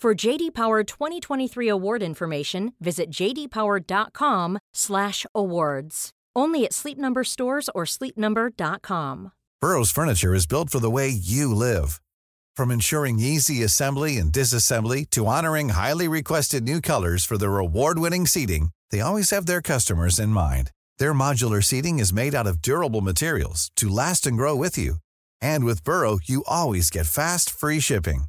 For JD Power 2023 award information, visit jdpower.com/awards. Only at Sleep Number stores or sleepnumber.com. Burrow's furniture is built for the way you live. From ensuring easy assembly and disassembly to honoring highly requested new colors for their award-winning seating, they always have their customers in mind. Their modular seating is made out of durable materials to last and grow with you. And with Burrow, you always get fast, free shipping.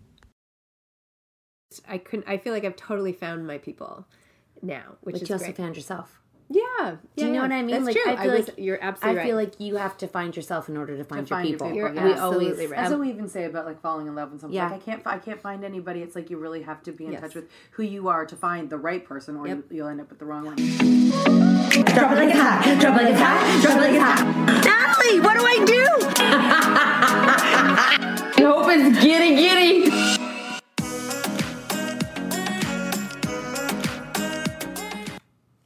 I couldn't. I feel like I've totally found my people now, which But is you also great. found yourself. yeah, Do you know yeah. what I mean? That's like true. I feel was, like you're absolutely I feel right. like you have to find yourself in order to find your find your people. people, You're yeah. we always right. That's what we even say about like falling in love and something. Yeah. Like I can't, I can't find anybody. It's like you really have to be in Yes. touch with who you are to find the right person, or Yep. you, you'll end up with the wrong one. Drop it like it's hot. Drop it like it's hot. Drop it like it's hot. Natalie, what do I do? I hope it's giddy giddy.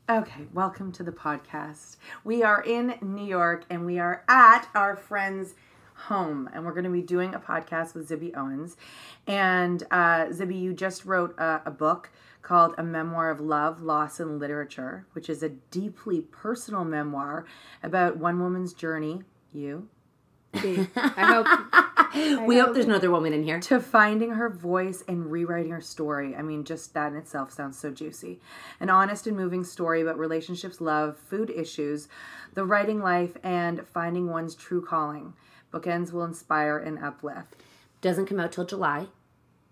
Okay, welcome to the podcast. We are in New York and we are at our friend's home, and we're going to be doing a podcast with Zibby Owens. And uh, Zibby, you just wrote a, a book called A Memoir of Love, Loss, and Literature, which is a deeply personal memoir about one woman's journey, you, I hope. We hope there's another woman in here. to finding her voice and rewriting her story. I mean, just that in itself sounds so juicy. An honest and moving story about relationships, love, food issues, the writing life, and finding one's true calling. Bookends will inspire and uplift. Doesn't come out till July,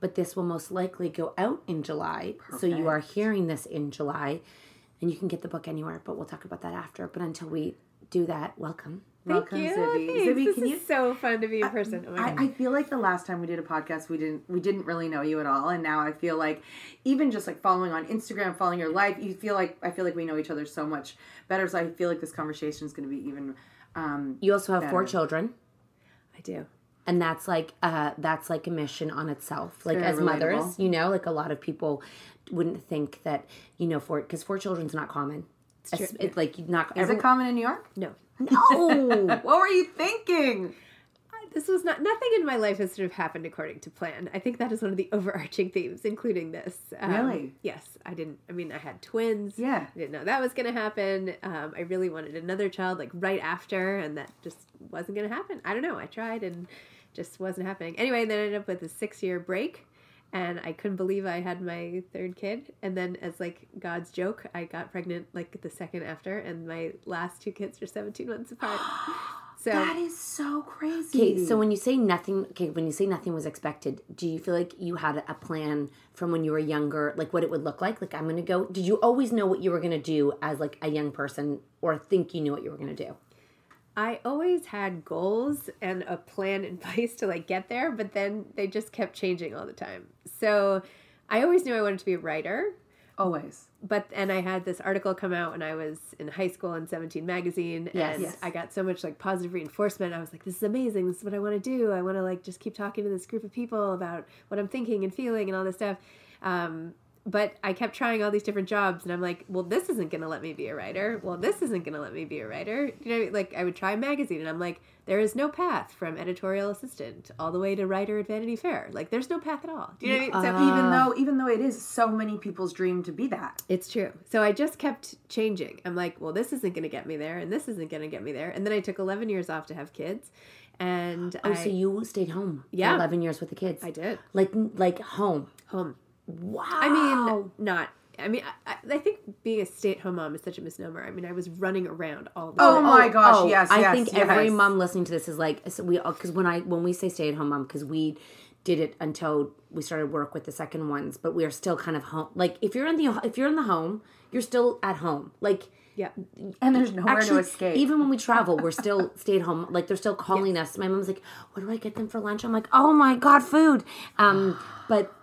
but this will most likely go out in July. So you are hearing this in July, and you can get the book anywhere. But we'll talk about that after. But until we do that, welcome. Welcome, Thank you. Zibby. Thanks. Zibby, this can is you? so fun to be in person. Oh I, I feel like the last time we did a podcast, we didn't we didn't really know you at all, and now I feel like even just like following on Instagram, following your life, you feel like I feel like we know each other so much better. So I feel like this conversation is going to be even. Um, You also have four children. I do. and that's like uh that's like a mission on itself like very as mothers you know like a lot of people wouldn't think that you know for because four children's not common it's, it's like not is it common in New York? No. No What were you thinking? this was not nothing in my life has sort of happened according to plan. I think that is one of the overarching themes, including this. Um, Really? Yes, I didn't. I mean, I had twins. Yeah. I didn't know that was going to happen. Um, I really wanted another child, like right after, and that just wasn't going to happen. I don't know. I tried and just wasn't happening. Anyway, then I ended up with a six-year break. And I couldn't believe I had my third kid. And then, as like God's joke, I got pregnant like the second after, and my last two kids are 17 months apart. So That is so crazy. Okay, so when you say nothing, okay, when you say nothing was expected, do you feel like you had a plan from when you were younger, like what it would look like? Like I'm gonna go. Did you always know what you were gonna do as like a young person, or think you knew what you were gonna do? I always had goals and a plan in place to like get there, but then they just kept changing all the time. So I always knew I wanted to be a writer, Always. but and I had this article come out when I was in high school in 17 magazine Yes. and Yes. I got so much like positive reinforcement. I was like this is amazing. This is what I want to do. I want to like just keep talking to this group of people about what I'm thinking and feeling and all this stuff. Um but I kept trying all these different jobs, and I'm like, well, this isn't going to let me be a writer. Well, this isn't going to let me be a writer. You know, like I would try a magazine, and I'm like, there is no path from editorial assistant all the way to writer at Vanity Fair. Like, there's no path at all. Do you know what I mean? So ah. even though even though it is so many people's dream to be that. it's true. So I just kept changing. I'm like, well, this isn't going to get me there, and this isn't going to get me there. And then I took 11 years off to have kids, and Oh, I so you stayed home? for Yeah. eleven years with the kids. I did Like like home. home. Wow. I mean, not. I mean, I, I think being a stay-at-home mom is such a misnomer. I mean, I was running around all the Oh time. my gosh, oh, yes, I yes, think every mom listening to this is like so we because when I when we say stay at home mom because we did it until we started work with the second ones, but we are still kind of home. Like if you're in the if you're in the home, you're still at home. Like Yeah. And there's nowhere actually, to escape. even when we travel, we're still stay at home. Like they're still calling us. My mom's like, "What do I get them for lunch?" I'm like, "Oh my god, food!" Um, but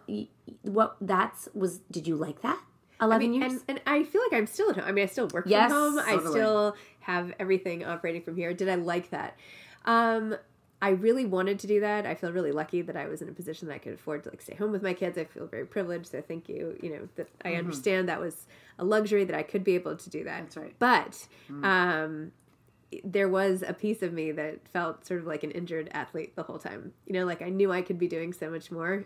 what that's was. Did you like that? I Eleven mean, years. and, and I feel like I'm still at home. I mean, I still work Yes, from home. I still have everything operating from here. Did I like that? Um, I really wanted to do that. I feel really lucky that I was in a position that I could afford to like stay home with my kids. I feel very privileged. So thank you. You know that I understand that was a luxury that I could be able to do that. That's right. But um, there was a piece of me that felt sort of like an injured athlete the whole time. You know, like I knew I could be doing so much more,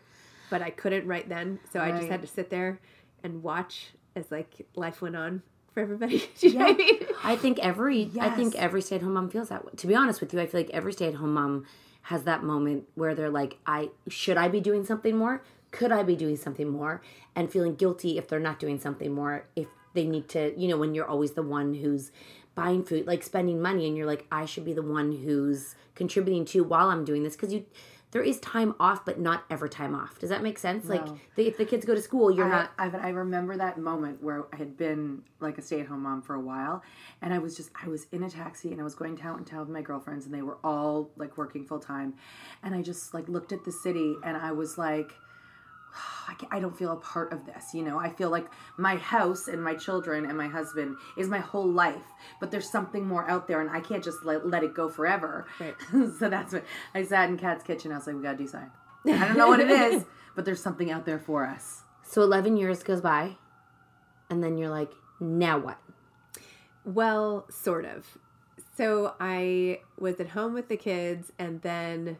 but I couldn't right then. So I just had to sit there and watch as like life went on for everybody. Do you know what I mean? I think every I think every stay at home mom feels that way. To be honest with you, I feel like every stay at home mom has that moment where they're like, I should I be doing something more? Could I be doing something more? And feeling guilty if they're not doing something more, if they need to, you know, when you're always the one who's buying food, like spending money and you're like, I should be the one who's contributing to while I'm doing this because you there is time off, but not ever time off. Does that make sense? Like, the, if the kids go to school, you're I, not. I, I remember that moment where I had been like a stay-at-home mom for a while, and I was just I was in a taxi and I was going town and town with my girlfriends, and they were all like working full time, and I just like looked at the city and I was like. I, I don't feel a part of this, you know. I feel like my house and my children and my husband is my whole life, but there's something more out there, and I can't just let, let it go forever. Right. so that's what I sat in Kat's kitchen. I was like, we gotta do something. I don't know what it is, but there's something out there for us. So 11 years goes by, and then you're like, now what? Well, sort of. So I was at home with the kids, and then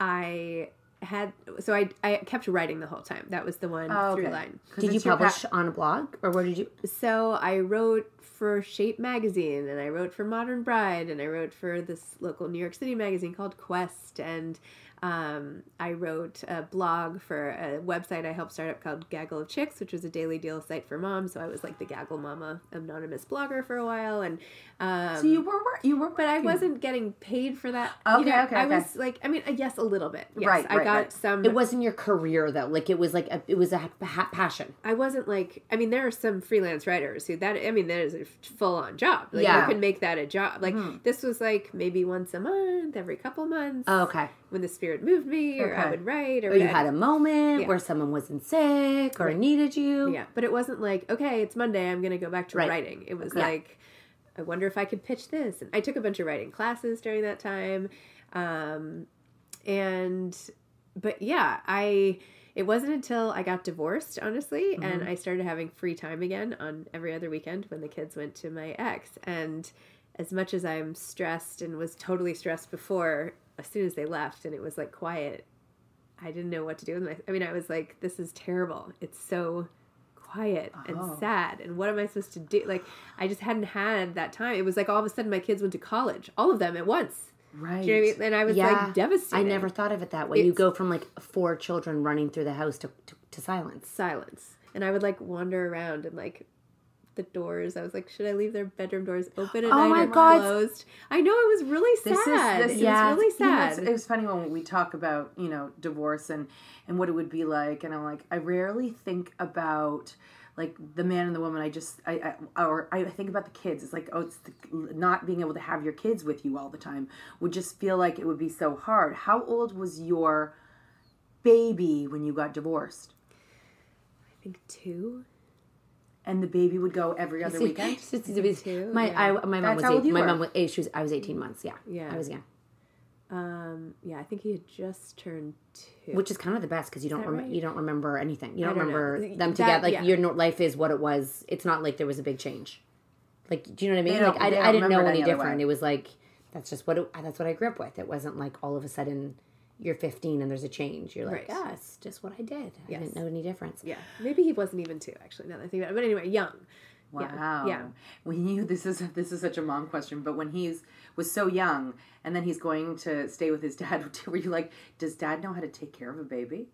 I had so I I kept writing the whole time. That was the one Oh, through okay. line. 'Cause Did you it's your pa- publish on a blog, or where did you? So I wrote for Shape magazine, and I wrote for Modern Bride, and I wrote for this local New York City magazine called Quest, and um, I wrote a blog for a website I helped start up called Gaggle of Chicks, which was a daily deal site for moms. So I was like the Gaggle Mama anonymous blogger for a while, and um, So you were wor- you were, but I wasn't getting paid for that. Okay, you know, okay, I okay. was like, I mean, yes, a little bit. Yes, Right, I right, got right. some. It wasn't your career though. Like it was like a, it was a ha- passion. I wasn't like. I mean, there are some freelance writers who that. I mean, that is a full on job. Like Yeah. you can make that a job. Like this was like maybe once a month, every couple months. Oh, okay. When the spirit moved me, or I would write, or, Or you had a moment Yeah. where someone wasn't sick or needed you. Yeah, but it wasn't like, okay, it's Monday, I'm going to go back to Right. writing. It was Yeah. like, I wonder if I could pitch this. And I took a bunch of writing classes during that time. Um, and, but yeah, I, it wasn't until I got divorced, honestly, and I started having free time again on every other weekend when the kids went to my ex. And as much as I'm stressed and was totally stressed before, as soon as they left and it was like quiet, I didn't know what to do with my. I mean, I was like, this is terrible. It's so quiet Oh. and sad. And what am I supposed to do? Like, I just hadn't had that time. It was like all of a sudden my kids went to college, all of them at once. Right. You know I mean? And I was like devastated. I never thought of it that way. you go from like four children running through the house to, to, to silence. silence. And I would like wander around and like the doors. I was like, should I leave their bedroom doors open at Oh night my or God. closed? I know it was really This sad. is this it yeah. was really You know, sad. it was funny when we talk about you know divorce and and what it would be like, and I'm like, I rarely think about like the man and the woman. I just I, I or I think about the kids. It's like oh, it's the, not being able to have your kids with you all the time would just feel like it would be so hard. How old was your baby when you got divorced? I think two. And the baby would go every other weekend. Two, my yeah. I, my mom That's was eight, my were. mom was eight, she was I was eighteen months. Yeah, Yeah. I was young, Um, yeah, I think he had just turned two. which is kind of the best because you don't rem- right? you don't remember anything. You don't, don't remember Th- them that- together. Like yeah. your no- life is what it was. It's not like there was a big change. Like, do you know what I mean? They like, I, I didn't know any any different. way. It was like that's just what it, that's what I grew up with. It wasn't like all of a sudden you're 15 and there's a change. You're like, Right. ah, it's just what I did. I didn't know any difference. yeah, maybe he wasn't even two actually. Now that I think about it, but anyway, young. Wow. Yeah. yeah. When you this is this is such a mom question, but when he's was so young and then he's going to stay with his dad, were you like, does dad know how to take care of a baby?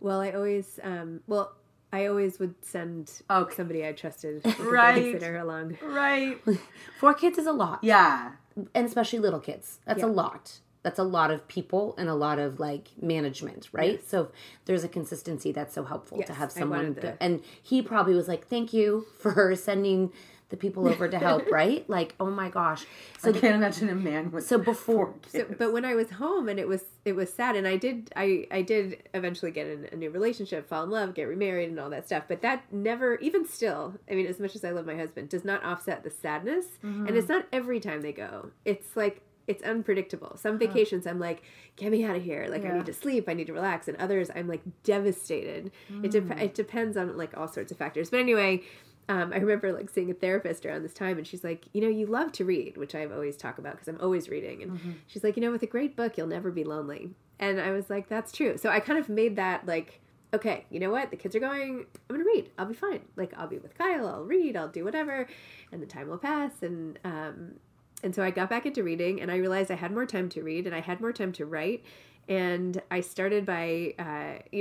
Well, I always, um, well, I always would send Okay. somebody I trusted, Right. a babysitter along. Right. Four kids is a lot. Yeah. and especially little kids. That's a lot. That's a lot of people and a lot of like management, right? So there's a consistency that's so helpful to have someone. to- and he probably was like, "Thank you for sending the people over to help," right? Like, oh my gosh. So I can't imagine a man with so before So, but when I was home and it was it was sad, and I did I I did eventually get in a new relationship, fall in love, get remarried, and all that stuff. But that never, even still, I mean, as much as I love my husband, does not offset the sadness. And mm-hmm. it's not every time they go. It's like it's unpredictable. Some vacations I'm like, get me out of here. Like I need to sleep, I need to relax. And others I'm like devastated. It dep- it depends on like all sorts of factors. But anyway. Um, I remember like seeing a therapist around this time, and she's like, "You know, you love to read, which I've always talk about because I'm always reading." And she's like, "You know, with a great book, you'll never be lonely." And I was like, "That's true." So I kind of made that like, okay, you know what? The kids are going. I'm gonna read. I'll be fine. Like I'll be with Kyle. I'll read. I'll do whatever, and the time will pass. And um, and so I got back into reading, and I realized I had more time to read, and I had more time to write. And I started by uh,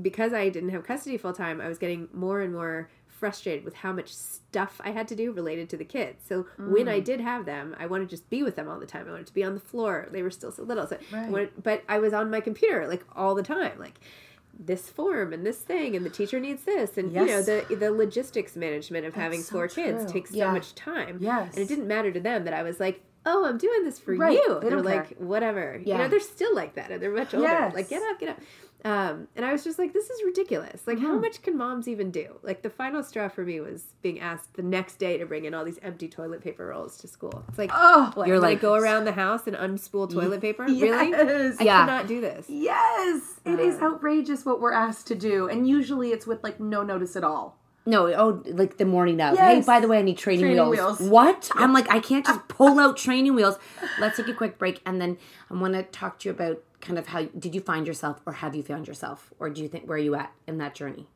because I didn't have custody full time. I was getting more and more frustrated with how much stuff I had to do related to the kids. So when I did have them, I wanted to just be with them all the time. I wanted to be on the floor. They were still so little. So I wanted, but I was on my computer like all the time, like this form and this thing and the teacher needs this and you know the the logistics management of having so four kids true. takes so much time. Yes. And it didn't matter to them that I was like, "Oh, I'm doing this for Right. you." They They're like. "Whatever." You Yeah. know, they're still like that and they're much older. Yes. Like, "Get up, get up." Um, and I was just like, this is ridiculous. Like, Mm-hmm. how much can moms even do? Like, the final straw for me was being asked the next day to bring in all these empty toilet paper rolls to school. It's like, Oh, what, you're I'm like- go around the house and unspool toilet paper? Really? Yes. I Yeah. cannot do this. Yes, it is Um, outrageous what we're asked to do, and usually it's with like no notice at all. No, oh, like the morning of. Hey, by the way, I need training, Training wheels. wheels. What? I'm like, I can't just pull out training wheels. Let's take a quick break, and then I want to talk to you about kind of how did you find yourself, or have you found yourself, or do you think where are you at in that journey?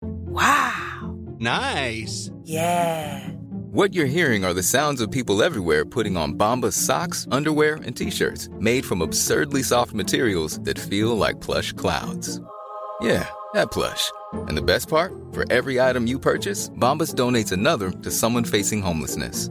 Wow! Nice. Yeah. What you're hearing are the sounds of people everywhere putting on Bombas socks, underwear, and t-shirts made from absurdly soft materials that feel like plush clouds. Yeah, that plush. And the best part? For every item you purchase, Bombas donates another to someone facing homelessness.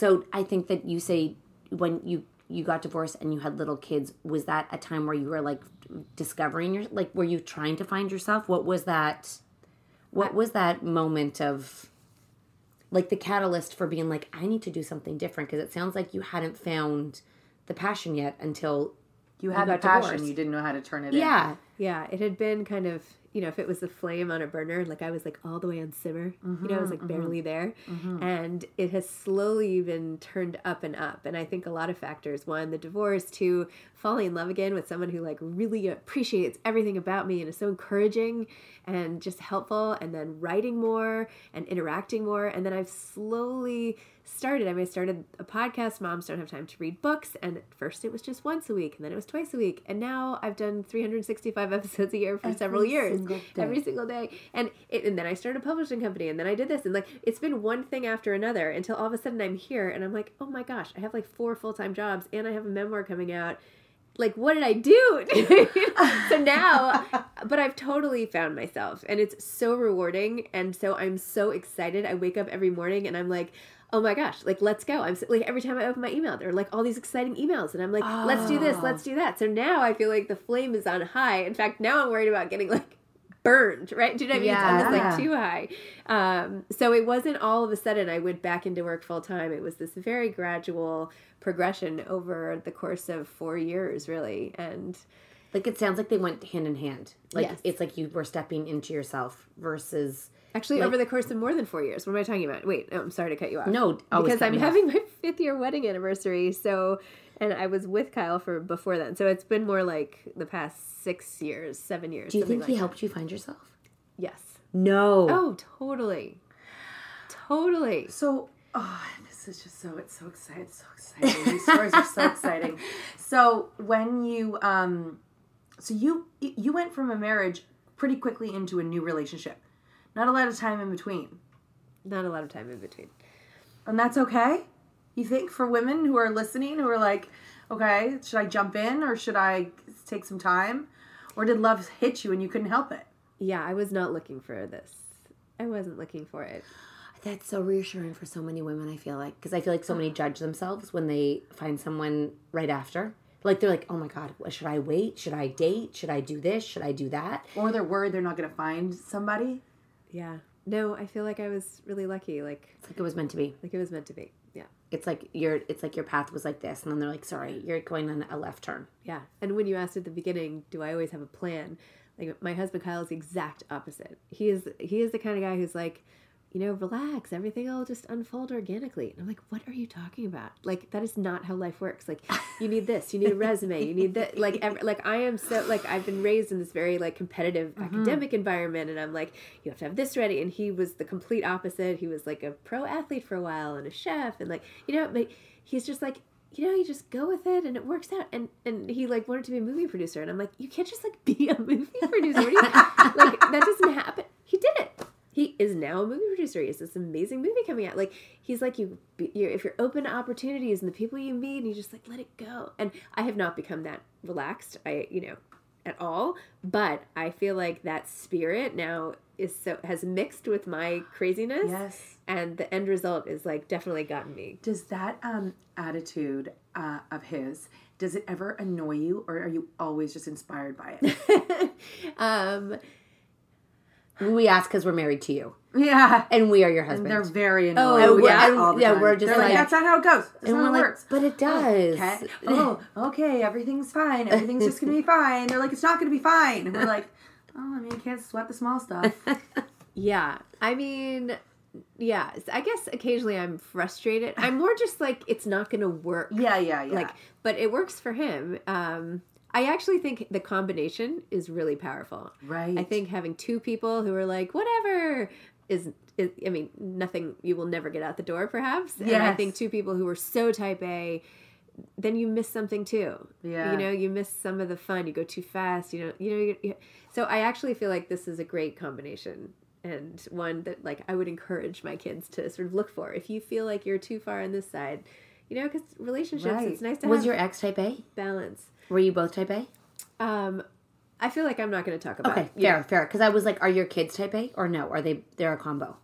So I think that you say when you you got divorced and you had little kids, was that a time where you were like discovering your like were you trying to find yourself? What was that what was that moment of like the catalyst for being like I need to do something different because it sounds like you hadn't found the passion yet until You had the got passion, divorced. you didn't know how to turn it in. Yeah. Yeah, it had been kind of, you know, if it was a flame on a burner, like I was like all the way on simmer, you know, I was mm-hmm, like mm-hmm. barely there. Mm-hmm. And it has slowly been turned up and up. And I think a lot of factors one, the divorce, two, falling in love again with someone who like really appreciates everything about me and is so encouraging and just helpful. And then writing more and interacting more. And then I've slowly started. I mean, I started a podcast. Moms don't have time to read books. And at first it was just once a week, and then it was twice a week. And now I've done 365 episodes a year for several years, single every single day. And it, and then I started a publishing company, and then I did this, and like it's been one thing after another until all of a sudden I'm here, and I'm like, oh my gosh, I have like four full time jobs, and I have a memoir coming out. Like, what did I do? so now, but I've totally found myself, and it's so rewarding, and so I'm so excited. I wake up every morning, and I'm like. Oh my gosh, like let's go. I'm so, like every time I open my email, there are like all these exciting emails and I'm like, let's do this, let's do that. So now I feel like the flame is on high. In fact, now I'm worried about getting like burned, right? Do you know what I mean? It's almost like too high. Um, so it wasn't all of a sudden I went back into work full time. It was this very gradual progression over the course of four years, really. And Like it sounds like they went hand in hand. Like Yes. it's like you were stepping into yourself versus actually, Like- over the course of more than four years. What am I talking about? Wait, oh, I'm sorry to cut you off. No, because I'm me off. having my fifth year wedding anniversary. So, and I was with Kyle for before then. So it's been more like the past six years, seven years. Do you something think he that. helped you find yourself? Yes. No. Oh, totally. Totally. So, oh, this is just so it's so exciting, so exciting. These stories are so exciting. So when you um, so you you went from a marriage pretty quickly into a new relationship. Not a lot of time in between, Not a lot of time in between. and that's okay. You think for women who are listening who are like, okay, should I jump in or should I take some time, or did love hit you and you couldn't help it? Yeah, I was not looking for this. I wasn't looking for it. That's so reassuring for so many women, I feel like. Because I feel like so many judge themselves when they find someone right after. Like, they're like, oh my God, should I wait? Should I date? Should I do this? Should I do that? Or they're worried they're not going to find somebody. Yeah. No, I feel like I was really lucky. Like, It's like it was meant to be. like it was meant to be. Yeah. It's like your it's like your path was like this, and then they're like, sorry, you're going on a left turn. Yeah. And when you asked at the beginning, do I always have a plan? Like my husband Kyle is the exact opposite. He is he is the kind of guy who's like, you know, relax, everything will just unfold organically. And I'm like, what are you talking about? Like that is not how life works. Like you need this, you need a resume, you need that. Like ev- like I am so like I've been raised in this very like competitive mm-hmm. academic environment, and I'm like, you have to have this ready. And he was the complete opposite. He was like a pro athlete for a while and a chef, and like you know, but he's just like you know, you just go with it and it works out. And and he like wanted to be a movie producer, and I'm like, you can't just like be a movie producer. Like? That doesn't happen. He did it. He is now a movie producer. He has this amazing movie coming out. Like he's like you, you're, if you're open to opportunities and the people you meet, and you just like let it go. And I have not become that relaxed. I you know at all, but I feel like that spirit now is so has mixed with my craziness. Yes. And the end result is like definitely gotten me. Does that um, attitude uh, of his does it ever annoy you, or are you always just inspired by it? um, We ask because we're married to you, yeah, and we are your and husband. they're very Oh, annoyed. yeah. yeah, all the Yeah, time. we're just They're like, like- that's not how it goes. That's and not how it like, works. but it does. Okay. Oh, okay. Everything's fine. Everything's just gonna be fine. They're like, it's not gonna be fine. And we're like, oh, I mean, you can't sweat the small stuff. Yeah. I mean, yeah. I guess occasionally I'm frustrated. I'm more just like it's not going to work. yeah, yeah, yeah. Like, but it works for him. Um, I actually think the combination is really powerful. Right. I think having two people who are like whatever is, is I mean nothing you will never get out the door perhaps. And I think two people who are so type A then you miss something too. Yeah. You know, you miss some of the fun. You go too fast. You know, you know. You, you- so I actually feel like this is a great combination and one that like I would encourage my kids to sort of look for. If you feel like you're too far on this side, you know, because relationships, Right. it's nice to Was have Was your ex type A? balance. Were you both type A? Um, I feel like I'm not going to talk about. Okay, know, fair, fair. Because I was like, are your kids type A or no? Are they? They're a combo.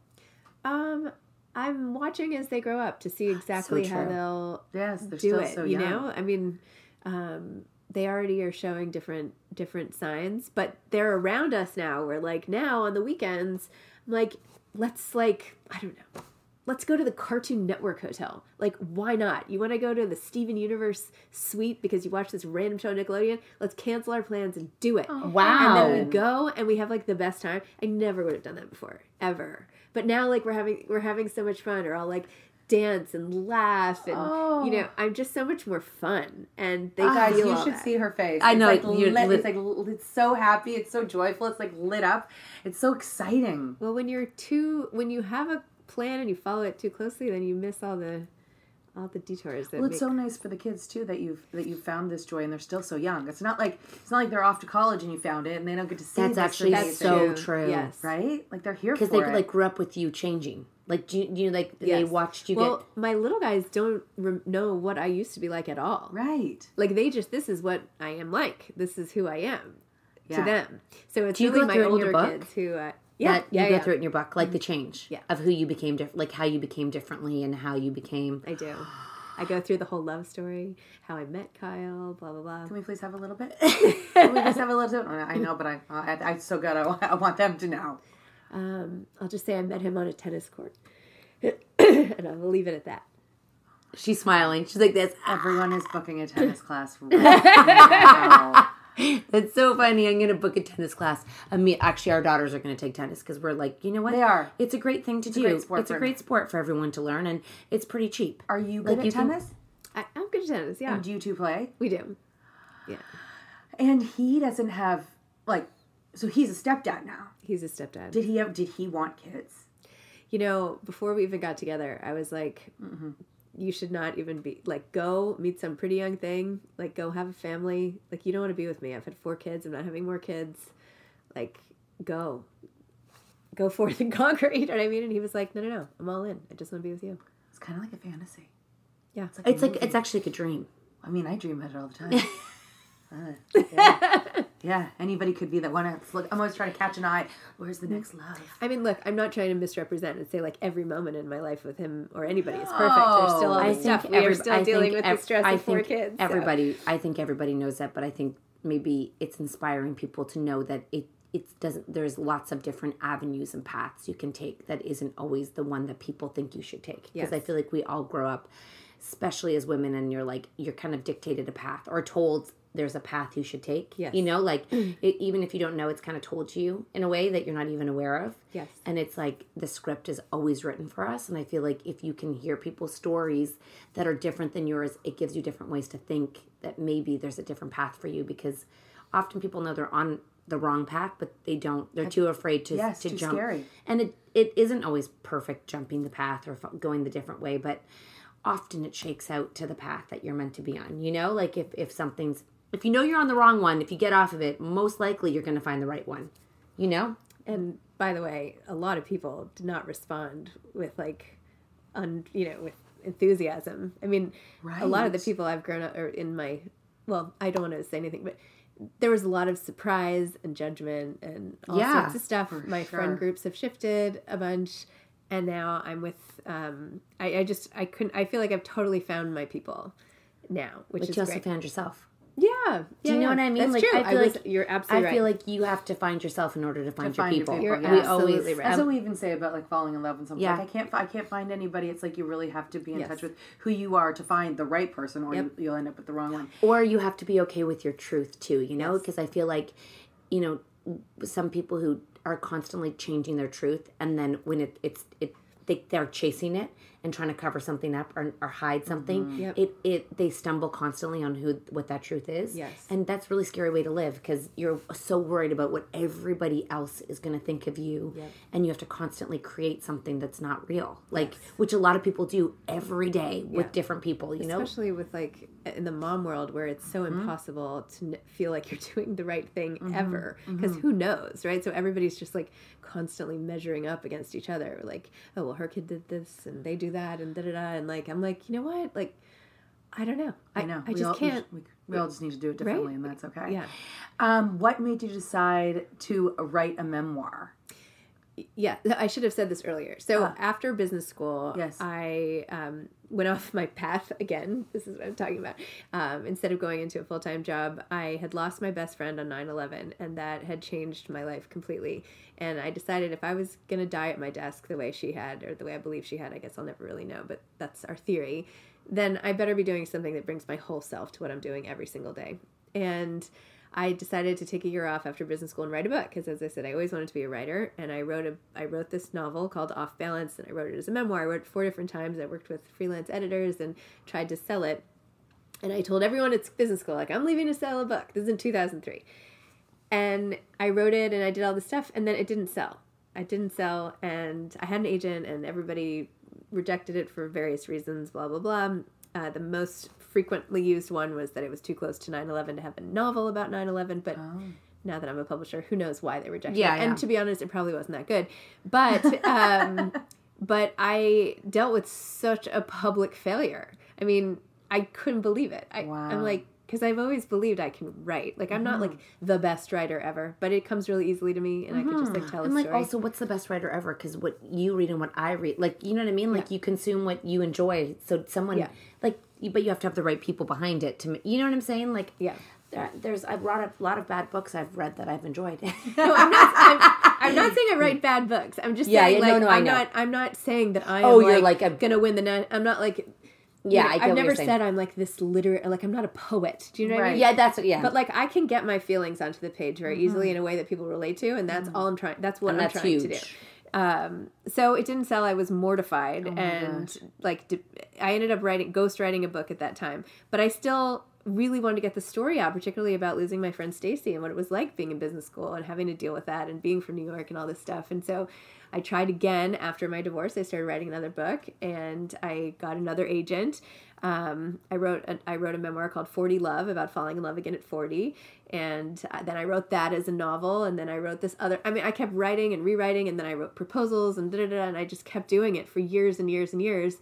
Um, I'm watching as they grow up to see exactly how they'll Yes, they're do still it. so you know, I mean, um, they already are showing different different signs, but they're around us now. We're like now on the weekends, I'm like let's like I don't know. Let's go to the Cartoon Network hotel. Like, why not? You want to go to the Steven Universe suite because you watch this random show on Nickelodeon? Let's cancel our plans and do it. Oh, wow. And then we go and we have like the best time. I never would have done that before, ever. But now like we're having we're having so much fun. Or I'll like dance and laugh and you know oh. I'm just so much more fun. And they Guys, feel you should that. see her face. I know, It's like, you're lit, lit- it's like it's so happy. It's so joyful. It's like lit up. It's so exciting. Well, when you're too when you have a plan and you follow it too closely, then you miss all the all the detours. That Well, it's make- so nice for the kids too that you've that you found this joy and they're still so young. It's not like it's not like they're off to college and you found it and they don't get to see it. That's actually amazing- so true. Yes. right. Like they're here Because they it. like grew up with you changing. Like, do you, do you like they watched you well, get? my little guys don't rem- know what I used to be like at all. right. Like they just this is what I am like. This is who I am Yeah. to them. So it's Do you really my through it in older kids who. Uh, yeah, that yeah, you go yeah. through it in your book, like the change Yeah. of who you became, diff- like how you became differently and how you became. I do. I go through the whole love story, how I met Kyle, blah blah blah. Can we please have a little bit? Can we just have a little? Bit? I know, but I I, I so got I, want them to know. Um, I'll just say I met him on a tennis court, and I will leave it at that. She's smiling. She's like this. Everyone is booking a tennis class right now. That's so funny. I'm gonna book a tennis class. I mean, actually, our daughters are gonna take tennis because we're like, you know what? They are. It's a great thing to a do. great sport it's a for- great sport for everyone to learn, and it's pretty cheap. Are you good Like, at you can- tennis? I, I'm good at tennis. Yeah, And do you two play? we do. Yeah. And he doesn't have like. So he's a stepdad now. He's a stepdad. Did he have? Did he want kids? you know, before we even got together, I was like, mm-hmm. You should not even be like, go meet some pretty young thing, like, go have a family. Like, you don't want to be with me. I've had four kids. I'm not having more kids. Like, go, go forth and conquer. You know what I mean? And he was like, no, no, no, I'm all in. I just want to be with you. It's kind of like a fantasy. Yeah. It's like, It's like it's actually like a dream. I mean, I dream about it all the time. Uh, yeah. yeah, anybody could be that one. It's like I'm always trying to catch an eye. Where's the next love? I mean, look, I'm not trying to misrepresent and say like every moment in my life with him or anybody is perfect. There's still all I this think stuff. We are still I dealing with ev- the stress I of four think kids. so. Everybody, I think everybody knows that, but I think maybe it's inspiring people to know that it it doesn't. There's lots of different avenues and paths you can take that isn't always the one that people think you should take. Because I feel like we all grow up, especially as women, and you're like you're kind of dictated a path or told there's a path you should take. Yes. You know, like it, even if you don't know, it's kind of told to you in a way that you're not even aware of. Yes. And it's like the script is always written for us. And I feel like if you can hear people's stories that are different than yours, it gives you different ways to think that maybe there's a different path for you because often people know they're on the wrong path, but they don't. They're too afraid to, Yes, to too jump. scary. And it, it isn't always perfect jumping the path or going the different way, but often it shakes out to the path that you're meant to be on. You know, like if, if something's, if you know you're on the wrong one, if you get off of it, most likely you're going to find the right one. You know? And by the way, a lot of people did not respond with like, un, you know, with enthusiasm. I mean, a lot of the people I've grown up or in my, well, I don't want to say anything, but there was a lot of surprise and judgment and all Yeah, sorts of stuff. My sure. friend groups have shifted a bunch, and now I'm with. Um, I, I just I couldn't. I feel like I've totally found my people now, which But is you also great. found yourself. Yeah, Do you know yeah, what I mean? That's like, true. I feel was- like you're absolutely I feel right. like you have to find yourself in order to find, find your your people. people, You're yeah. we absolutely always, right. That's what we even say about like falling in love and something. Yeah. Like I can't, I can't find anybody. It's like you really have to be in Yes. touch with who you are to find the right person, or Yep. you, you'll end up with the wrong one. or you have to be okay with your truth too you know because i feel like you know some people who are constantly changing their truth and then when it, it's it they, they're chasing it and trying to cover something up or, or hide something, Mm-hmm. Yep. it it they stumble constantly on who what that truth is. Yes. and that's a really scary way to live because you're so worried about what everybody else is going to think of you, Yep. and you have to constantly create something that's not real, like which a lot of people do every day with Yeah. different people. You know, especially with like in the mom world where it's so Mm-hmm. impossible to feel like you're doing the right thing ever because who knows right so everybody's just like constantly measuring up against each other like oh well her kid did this and they do that and da da da and like i'm like you know what like i don't know i, I know. i we just all, can't We, we all just need to do it differently, Right? and that's okay. yeah Um, what made you decide to write a memoir? Yeah i should have said this earlier. So after business school Yes. i um, went off my path again. This is what i'm talking about. Um, instead of going into a full-time job i had lost my best friend on 9-11 and that had changed my life completely. And i decided if i was going to die at my desk the way she had or the way i believe she had i guess i'll never really know but that's our theory then i better be doing something that brings my whole self to what i'm doing every single day. And I decided to take a year off after business school and write a book because, as I said, I always wanted to be a writer. And I wrote a I wrote this novel called Off Balance, and I wrote it as a memoir. I wrote it four different times. I worked with freelance editors and tried to sell it. And I told everyone at business school, like, I'm leaving to sell a book. This is in 2003. And I wrote it and I did all this stuff, and then it didn't sell. I didn't sell, and I had an agent, and everybody rejected it for various reasons, blah, blah, blah. Uh, the most frequently used one was that it was too close to 9 11 to have a novel about 9 11, but now that I'm a publisher, who knows why they rejected Yeah, it. yeah. And to be honest, it probably wasn't that good. But, um, but I dealt with such a public failure. I mean, I couldn't believe it. I, Wow. I'm like, because I've always believed I can write. Like I'm not Mm-hmm. like the best writer ever, but it comes really easily to me, and I could just like tell and a like story. also what's the best writer ever because what you read and what i read like you know what i mean like you consume what you enjoy so someone Yeah. like but you have to have the right people behind it to you know what i'm saying like Yeah. there, there's i've brought a lot of bad books i've read that i've enjoyed no, I'm not. I'm, I'm not saying I write bad books. I'm just Yeah, saying yeah, no, like no, I I'm not. I'm not saying that I am Oh, like, you're like a- gonna win the. I'm not like. Yeah, you know, I I've never said I'm like this literary. Like I'm not a poet. Do you know what I mean? yeah that's what yeah But like I can get my feelings onto the page very mm-hmm. easily in a way that people relate to, and that's mm-hmm. all I'm trying. That's what And I'm that's trying to do. Um, so it didn't sell. I was mortified, and like I ended up writing ghost writing a book at that time. But I still really wanted to get the story out, particularly about losing my friend Stacy and what it was like being in business school and having to deal with that and being from New York and all this stuff. And so I tried again after my divorce. I started writing another book, and I got another agent. Um, I wrote a, I wrote a memoir called Forty Love about falling in love again at forty, and uh, then I wrote that as a novel, and then I wrote this other. I mean, I kept writing and rewriting, and then I wrote proposals and da da da, and I just kept doing it for years and years and years.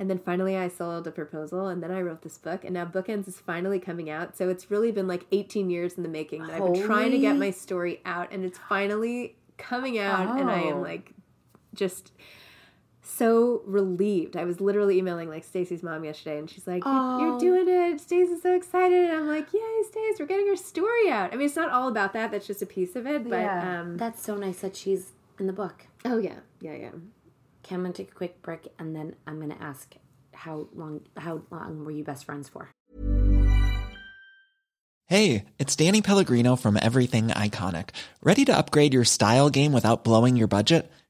And then finally, I sold a proposal, and then I wrote this book, and now Bookends is finally coming out. So it's really been like 18 years in the making that I've been trying to get my story out, and it's finally coming out, and I Oh. am like just so relieved. I was literally emailing like Stacy's mom yesterday, and she's like, "You're- "You're Oh. doing it! Stacy's so excited!" And I'm like, "Yay, Stace! We're getting her story out." I mean, it's not all about that. That's just a piece of it. But Yeah. um, that's so nice that she's in the book oh yeah, yeah, yeah. okay, i'm gonna take a quick break and then i'm gonna ask how long how long were you best friends for Hey, it's Danny Pellegrino from Everything Iconic. Ready to upgrade your style game without blowing your budget?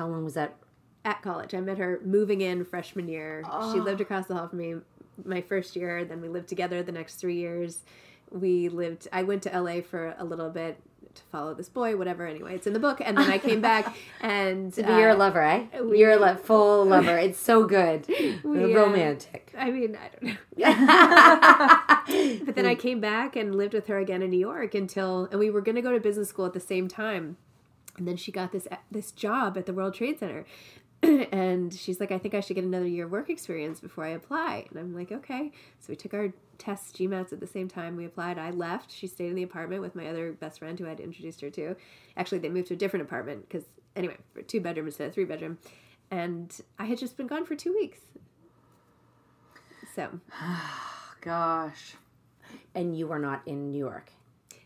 How long was that? At college, I met her moving in freshman year. She Oh. lived across the hall from me my first year. Then we lived together the next three years. We lived. I went to LA for a little bit to follow this boy, whatever. Anyway, it's in the book. And then I came back and you're a uh, lover, eh? we- You're a lo- full lover. It's so good. we, uh, Romantic. I mean, I don't know. but then I came back and lived with her again in New York until, and we were going to go to business school at the same time. And then she got this this job at the World Trade Center. and she's like, I think I should get another year of work experience before I apply. And I'm like, okay. So we took our tests, GMATs at the same time. We applied. I left. She stayed in the apartment with my other best friend who I'd introduced her to. Actually, they moved to a different apartment because, anyway, for two bedroom instead of three bedroom. And I had just been gone for two weeks. So, Gosh. And you were not in New York.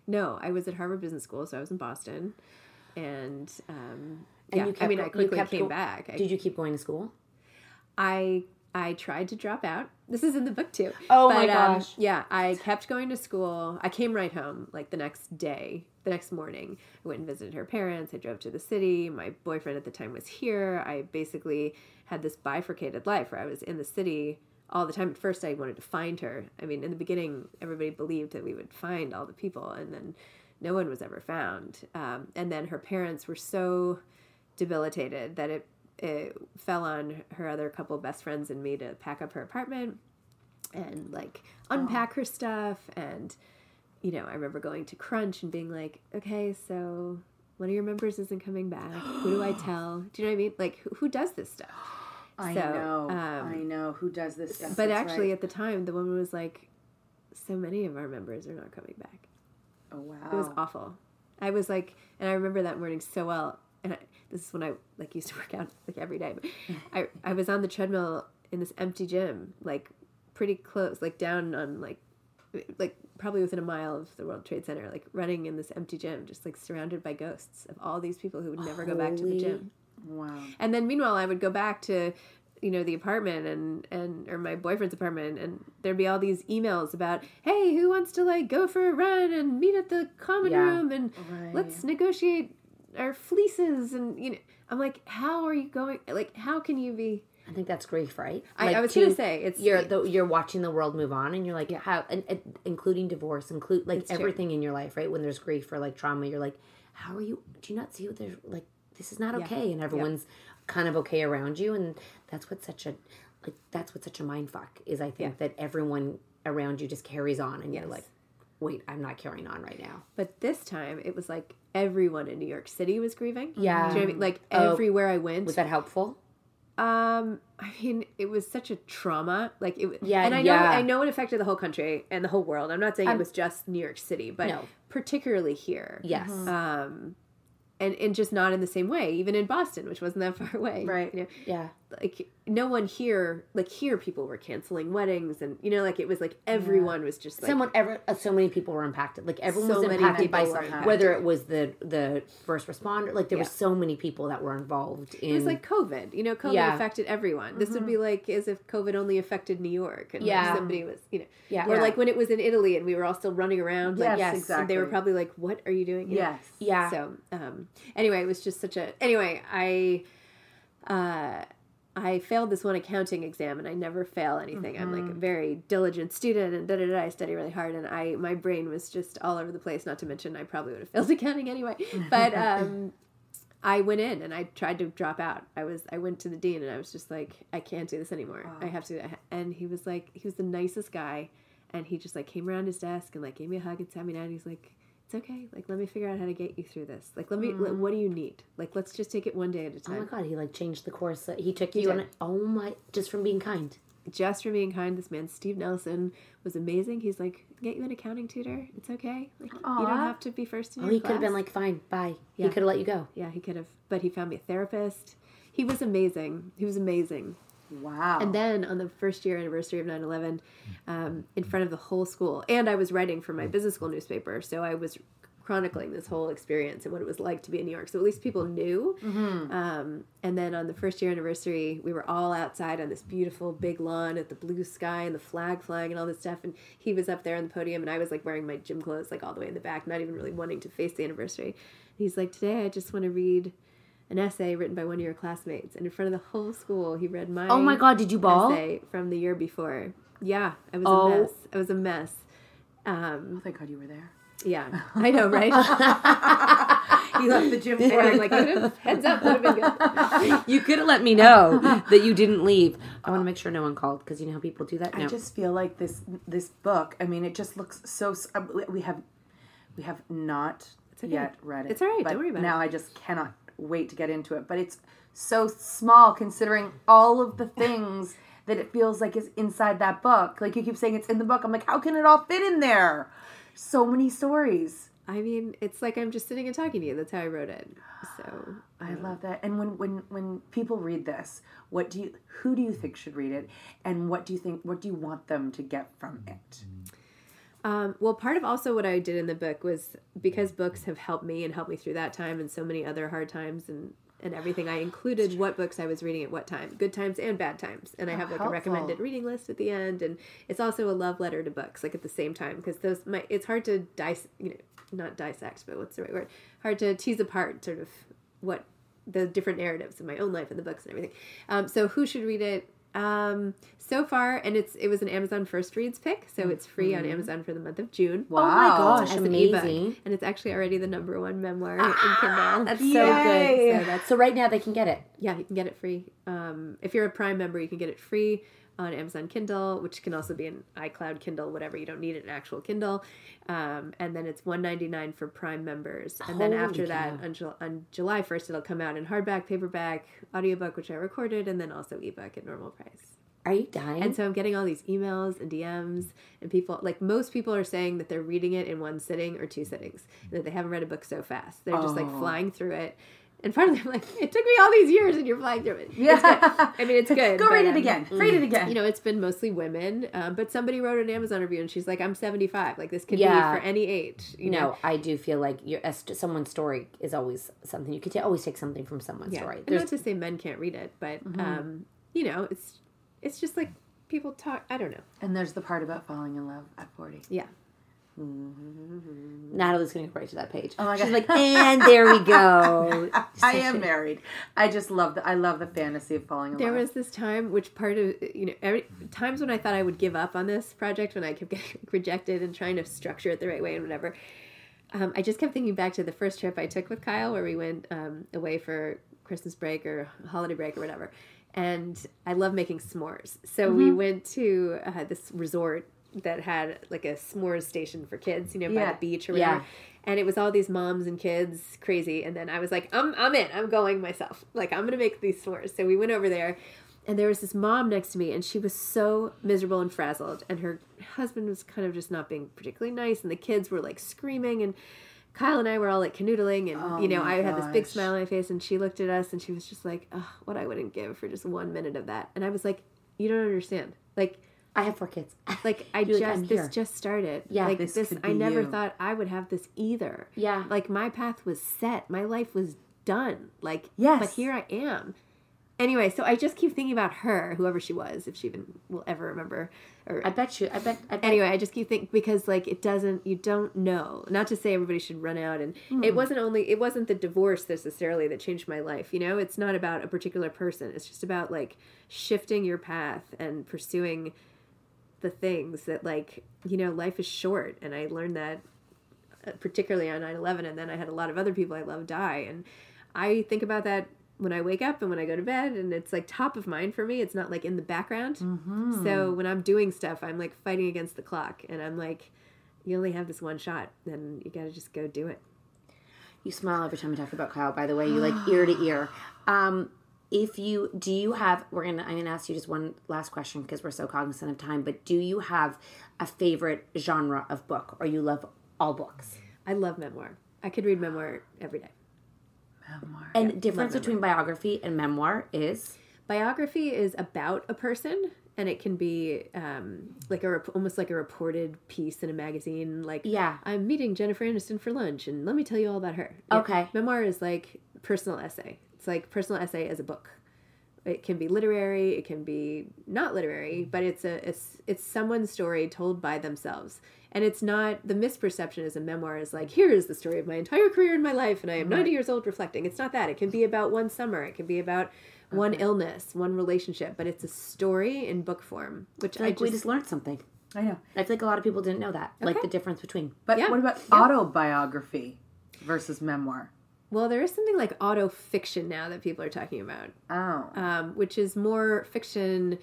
no, I was at Harvard Business School, so I was in Boston. And, um, And yeah, you kept I mean, I quickly kept came go- back. I, Did you keep going to school? I I tried to drop out. This is in the book too. Oh my um, gosh. yeah, I kept going to school. I came right home like the next day, the next morning. I went and visited her parents. I drove to the city. My boyfriend at the time was here. I basically had this bifurcated life where I was in the city all the time. At first, I wanted to find her. I mean, in the beginning, everybody believed that we would find all the people, and then no one was ever found. Um, and then her parents were so debilitated that it it fell on her other couple best friends and me to pack up her apartment and like unpack her stuff and you know i remember going to crunch and being like okay so one of your members isn't coming back who do i tell do you know what i mean like who, who does this stuff I So, know. um, I know who does this stuff. but That's actually right. at the time the woman was like so many of our members are not coming back oh wow, it was awful. I was like, and I remember that morning so well. And I, this is when I like used to work out like every day. But I I was on the treadmill in this empty gym, like pretty close, like down on like like probably within a mile of the World Trade Center, like running in this empty gym, just like surrounded by ghosts of all these people who would never go back to the gym. Wow. And then meanwhile, I would go back to, you know, the apartment and and or my boyfriend's apartment, and there'd be all these emails about, hey, who wants to like go for a run and meet at the common Yeah. room and let's negotiate our fleeces and you know, I'm like, how are you going? Like, how can you be? I think that's grief, right? I- I was gonna say, it's- you're the, you're watching the world move on, and you're like, how, and, and including divorce, include like It's true. everything in your life, right? When there's grief or like trauma, you're like, how are you? Do you not see what there's like? This is not Yeah. okay, and everyone's kind of okay around you, and that's what such a like that's what such a mind fuck is. I think that everyone around you just carries on, and you're like, wait, I'm not carrying on right now. But this time, it was like everyone in New York City was grieving. Yeah. You know I mean? Like Oh. everywhere I went. Was that helpful? Um, I mean, it was such a trauma. Like it. Yeah, and I know. I know it affected the whole country and the whole world. I'm not saying I'm- it was just New York City, but No. particularly here. Yes. Um, and and just not in the same way. Even in Boston, which wasn't that far away. Right. You know, Yeah. Like no one here, like here, people were canceling weddings, and you know, like it was like everyone was just like Someone ever uh, so many people were impacted. Like everyone So was impacted by impacted. whether it was the the first responder. Like there Yeah. were so many people that were involved in. It was like COVID. You know, COVID Yeah. affected everyone. This would be like as if COVID only affected New York, and like, Yeah. somebody was, you know, Yeah. or Yeah. like when it was in Italy and we were all still running around. Like, Yes, and they were probably like, "What are you doing?" You know? Yes. Yeah. So, um, anyway, it was just such a. Anyway, I, uh, I failed this one accounting exam, and I never fail anything. I'm like a very diligent student, and da da da. I study really hard, and I my brain was just all over the place. Not to mention, I probably would have failed accounting anyway. But um, I went in and I tried to drop out. I was I went to the dean and I was just like, I can't do this anymore. I have to. And he was like, he was the nicest guy, and he just like came around his desk and like gave me a hug and sat me down. He's like, it's okay. Like let me figure out how to get you through this. Like let me. Let, mm. what do you need? Like let's just take it one day at a time. oh my god, he like changed the course. He took you on. Oh my, just from being kind. just for being kind. This man, Steve Nelson, was amazing. He's like, get you an accounting tutor. It's okay. Like you don't have to be first in Oh, he could have been like, fine, bye. Yeah. He could have let you go. Yeah, he could have. But he found me a therapist. He was amazing. He was amazing. Wow. And then on the first year anniversary of 9 11, um, in front of the whole school, and I was writing for my business school newspaper, so I was chronicling this whole experience and what it was like to be in New York. So at least people knew. Um, and then on the first year anniversary, we were all outside on this beautiful big lawn at the blue sky and the flag flying and all this stuff. And he was up there on the podium, and I was like wearing my gym clothes, like all the way in the back, not even really wanting to face the anniversary. And he's like, Today I just want to read an essay written by one of your classmates. And in front of the whole school, he read my Oh my God, did you bawl? essay from the year before. Yeah, I was Oh. a mess. I was a mess. Um, Thank God you were there. yeah, I know, right? You left the gym I for know, it. like heads up would have been good. you could have let me know that you didn't leave. I want to make sure no one called because you know how people do that. I just feel like this this book. I mean, it just looks so. uh, We have we have not okay. yet read it. It's all right, but don't worry about now it. I just cannot wait to get into it. But it's so small considering all of the things that it feels like is inside that book. Like you keep saying it's in the book. I'm like, how can it all fit in there? So many stories. I mean, it's like I'm just sitting and talking to you. That's how I wrote it. So I um, love that. And when when when people read this, what do you who do you think should read it and what do you think what do you want them to get from it? Mm-hmm. Um, well, part of also what I did in the book was because books have helped me and helped me through that time and so many other hard times and and everything. I included what books I was reading at what time, good times and bad times, and I How have like helpful. a recommended reading list at the end. And it's also a love letter to books, like at the same time, because those my it's hard to dice, you know, not dissect, but what's the right word? Hard to tease apart sort of what the different narratives of my own life and the books and everything. Um, so who should read it? Um, so far, and it's it was an Amazon First Reads pick, so it's free on Amazon for the month of June. Oh my gosh, As an ebook. amazing. and it's actually already the number one memoir in Kindle. That's so good. So that's So right now they can get it. yeah, you can get it free. Um, if you're a Prime member, you can get it free on Amazon Kindle, which can also be an iCloud Kindle, whatever. You don't need an actual Kindle. Um, and then it's one ninety nine for Prime members. And then Holy after that, on, on July first, it'll come out in hardback, paperback, audiobook, which I recorded, and then also ebook at normal price. Are you dying? And so I'm getting all these emails and DMs, and people like most people are saying that they're reading it in one sitting or two sittings, and that they haven't read a book so fast. They're just like Oh. flying through it. And part of them like, it took me all these years, and you're flying through it. It's good. I mean, it's good. Go but, read it um, again. Read it again. You know, it's been mostly women, um, but somebody wrote an Amazon review, and she's like, "I'm 75. Like this could Yeah. be for any age." You no, know? I do feel like your someone's story is always something you could ta- always take something from someone's Yeah. story. And not to say men can't read it, but Mm-hmm. um, you know, it's it's just like people talk. I don't know. And there's the part about falling in love at 40. Yeah. Natalie's gonna go right to that page. Oh my She's God. like, and there we go. I am married. I just love the I love the fantasy of falling in There love. was this time, which part of you know, every times when I thought I would give up on this project, when I kept getting rejected and trying to structure it the right way and whatever. Um, I just kept thinking back to the first trip I took with Kyle, where we went um, away for Christmas break or holiday break or whatever. And I love making s'mores, so we Mm-hmm. went to uh, this resort that had like a s'mores station for kids, you know, by Yeah. the beach or whatever. Yeah. And it was all these moms and kids, crazy. And then I was like, I'm, I'm in. I'm going myself. Like, I'm to make these s'mores. So we went over there, and there was this mom next to me, and she was so miserable and frazzled. And her husband was kind of just not being particularly nice, and the kids were like screaming. And Kyle and I were all like canoodling, and Oh you know, I had this big smile on my face, and she looked at us, and she was just like, "What I wouldn't give for just one minute of that." And I was like, "You don't understand. Like, I have four kids. like I just like, this here." just started. Yeah, like this this. could I be never you. thought I would have this either. Yeah. like my path was set. My life was done. Like Yes. but here I am. Anyway, so I just keep thinking about her, whoever she was, if she even will ever remember. Or I bet you. I bet. I bet anyway, I just keep thinking because like it doesn't. You don't know. Not to say everybody should run out, and hmm. it wasn't only. It wasn't the divorce necessarily that changed my life. You know, it's not about a particular person. It's just about like shifting your path and pursuing the things that like you know life is short and i learned that uh, particularly on 9-11 and then i had a lot of other people i love die and i think about that when i wake up and when i go to bed and it's like top of mind for me it's not like in the background so when i'm doing stuff i'm like fighting against the clock and i'm like you only have this one shot then you gotta just go do it You smile every time you talk about Kyle. By the way, you like ear to ear. Um, if you do you have we're gonna i'm gonna ask you just one last question because we're so cognizant of time but do you have a favorite genre of book or you love all books I love memoir. I could read memoir every day. Memoir. and difference between biography and memoir is Biography is about a person, and it can be um, like a rep- almost like a reported piece in a magazine. Like, Yeah. I'm meeting Jennifer Aniston for lunch, and let me tell you all about her. Yeah. Okay. Memoir is like personal essay. It's like personal essay as a book. It can be literary, it can be not literary, but it's a it's it's someone's story told by themselves. And it's not the misperception is a memoir is like here is the story of my entire career in my life and I am 90 years old reflecting. It's not that. It can be about one summer, it can be about one illness, one relationship, but it's a story in book form, which like I we just just learned something I know. i feel like a lot of people didn't know that like the difference between But Yeah. what about Yeah. autobiography versus memoir? Well, there is something like auto fiction now that people are talking about, Oh. um, which is more fiction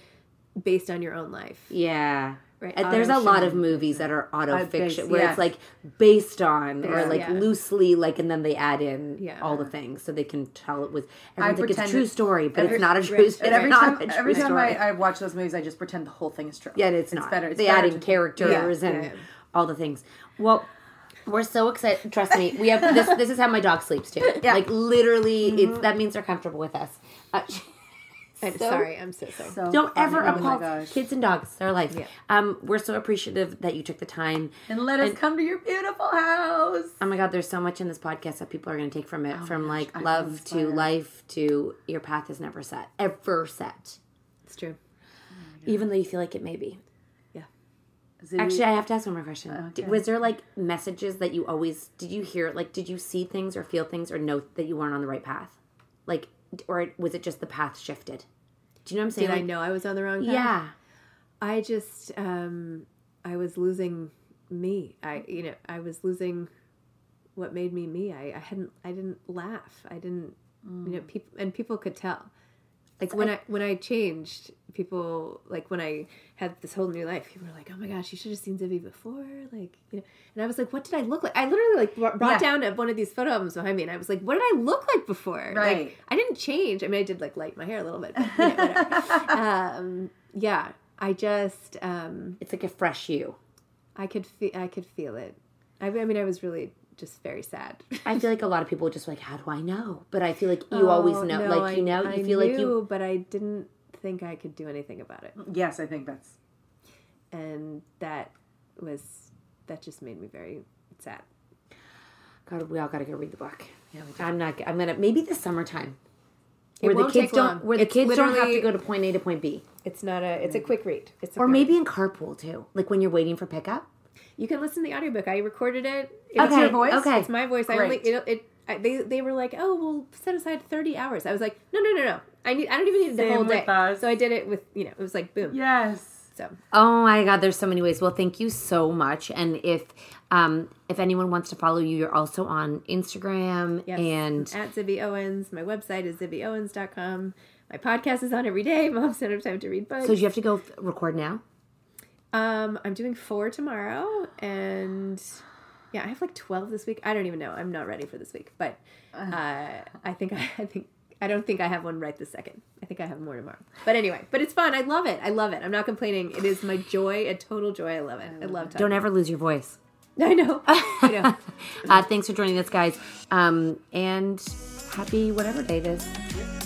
based on your own life. yeah Right. Uh, There's a lot of movies that are auto Uh, fiction based- where yes. it's like based on or like Yeah. loosely like and then they add in Yeah. all the things so they can tell it was I everyone's like it's a true story but every- it's not a true story. And every It's not time, a true every time story. I, I watch those movies, I just pretend the whole thing is true. Yeah, and it's, not. better. It's they better add in characters Yeah, and yeah. all the things. Well, we're so excited. Trust me, we have this. This is how my dog sleeps too. Yeah. Like literally, it's that means they're comfortable with us. Uh, I'm so- sorry, I'm so sorry. So Don't funny. ever Oh apologize. gosh. Kids and dogs, they're life. Yeah. Um, we're so appreciative that you took the time. And let us And- come to your beautiful house. Oh my God, there's so much in this podcast that people are going to take from it. from like Oh I love to life to your path is never set, ever set, It's true. even though you feel like it may be. Actually, I have to ask one more question. Okay. Was there like messages that you always did you hear? Like, did you see things or feel things or know that you weren't on the right path? Like, or was it just the path shifted? Do you know what I'm saying? Did I know I was on the wrong path? Yeah. I just um I was losing me. I you know, I was losing what made me me. I, I hadn't I didn't laugh. I didn't you know, people and people could tell. Like when I when I changed, people like when I had this whole new life, people were like, "Oh my gosh, you should have seen Zibby before." Like, you know, and I was like, "What did I look like?" I literally like brought brought Yeah. down one of these photo albums behind me, and I was like, "What did I look like before?" Right. Like, I didn't change. I mean, I did like light my hair a little bit, but you know, um, yeah, I just um, It's like a fresh you. I could feel I could feel it. I, I mean, I was really just very sad. I feel like a lot of people are just like, how do I know? But I feel like you oh, always Oh, know. no, like you I- know, I you feel like you. but I didn't think I could do anything about it, Yes, I think that's. and that was that just made me very sad. God, we all got to go read the book. Yeah, I'm not. I'm gonna maybe this summertime. It Where the kids don't, long. where the It's kids don't have to go to point A to point B, It's not a. It's a quick read. It's a or quick maybe in carpool too, like when you're waiting for pickup. You can listen to the audiobook. I recorded it. Okay, your voice? Okay, It's my voice. I only it, it I, they they were like, "Oh, we'll set aside 30 hours." I was like, "No, no, no, no. I need I don't even need the Same whole day." us. So I did it with, you know, it was like boom. Yes. So, Oh my God, there's so many ways. Well, thank you so much. And if um if anyone wants to follow you, you're also on Instagram yes. and at Zibby Owens. My website is zibbyowens.com. My podcast is on every day. Mom's don't have time to read books. so you have to go f- record now. Um, I'm doing four tomorrow, and yeah, I have like twelve this week. I don't even know. I'm not ready for this week, but uh, I think I, I think I don't think I have one right this second. I think I have more tomorrow. But anyway, but it's fun. I love it. I love it. I'm not complaining. It is my joy, a total joy. I love it. I love talking. Don't ever lose your voice. I know. I know. Uh, thanks for joining us, guys. Um, and happy whatever day it is.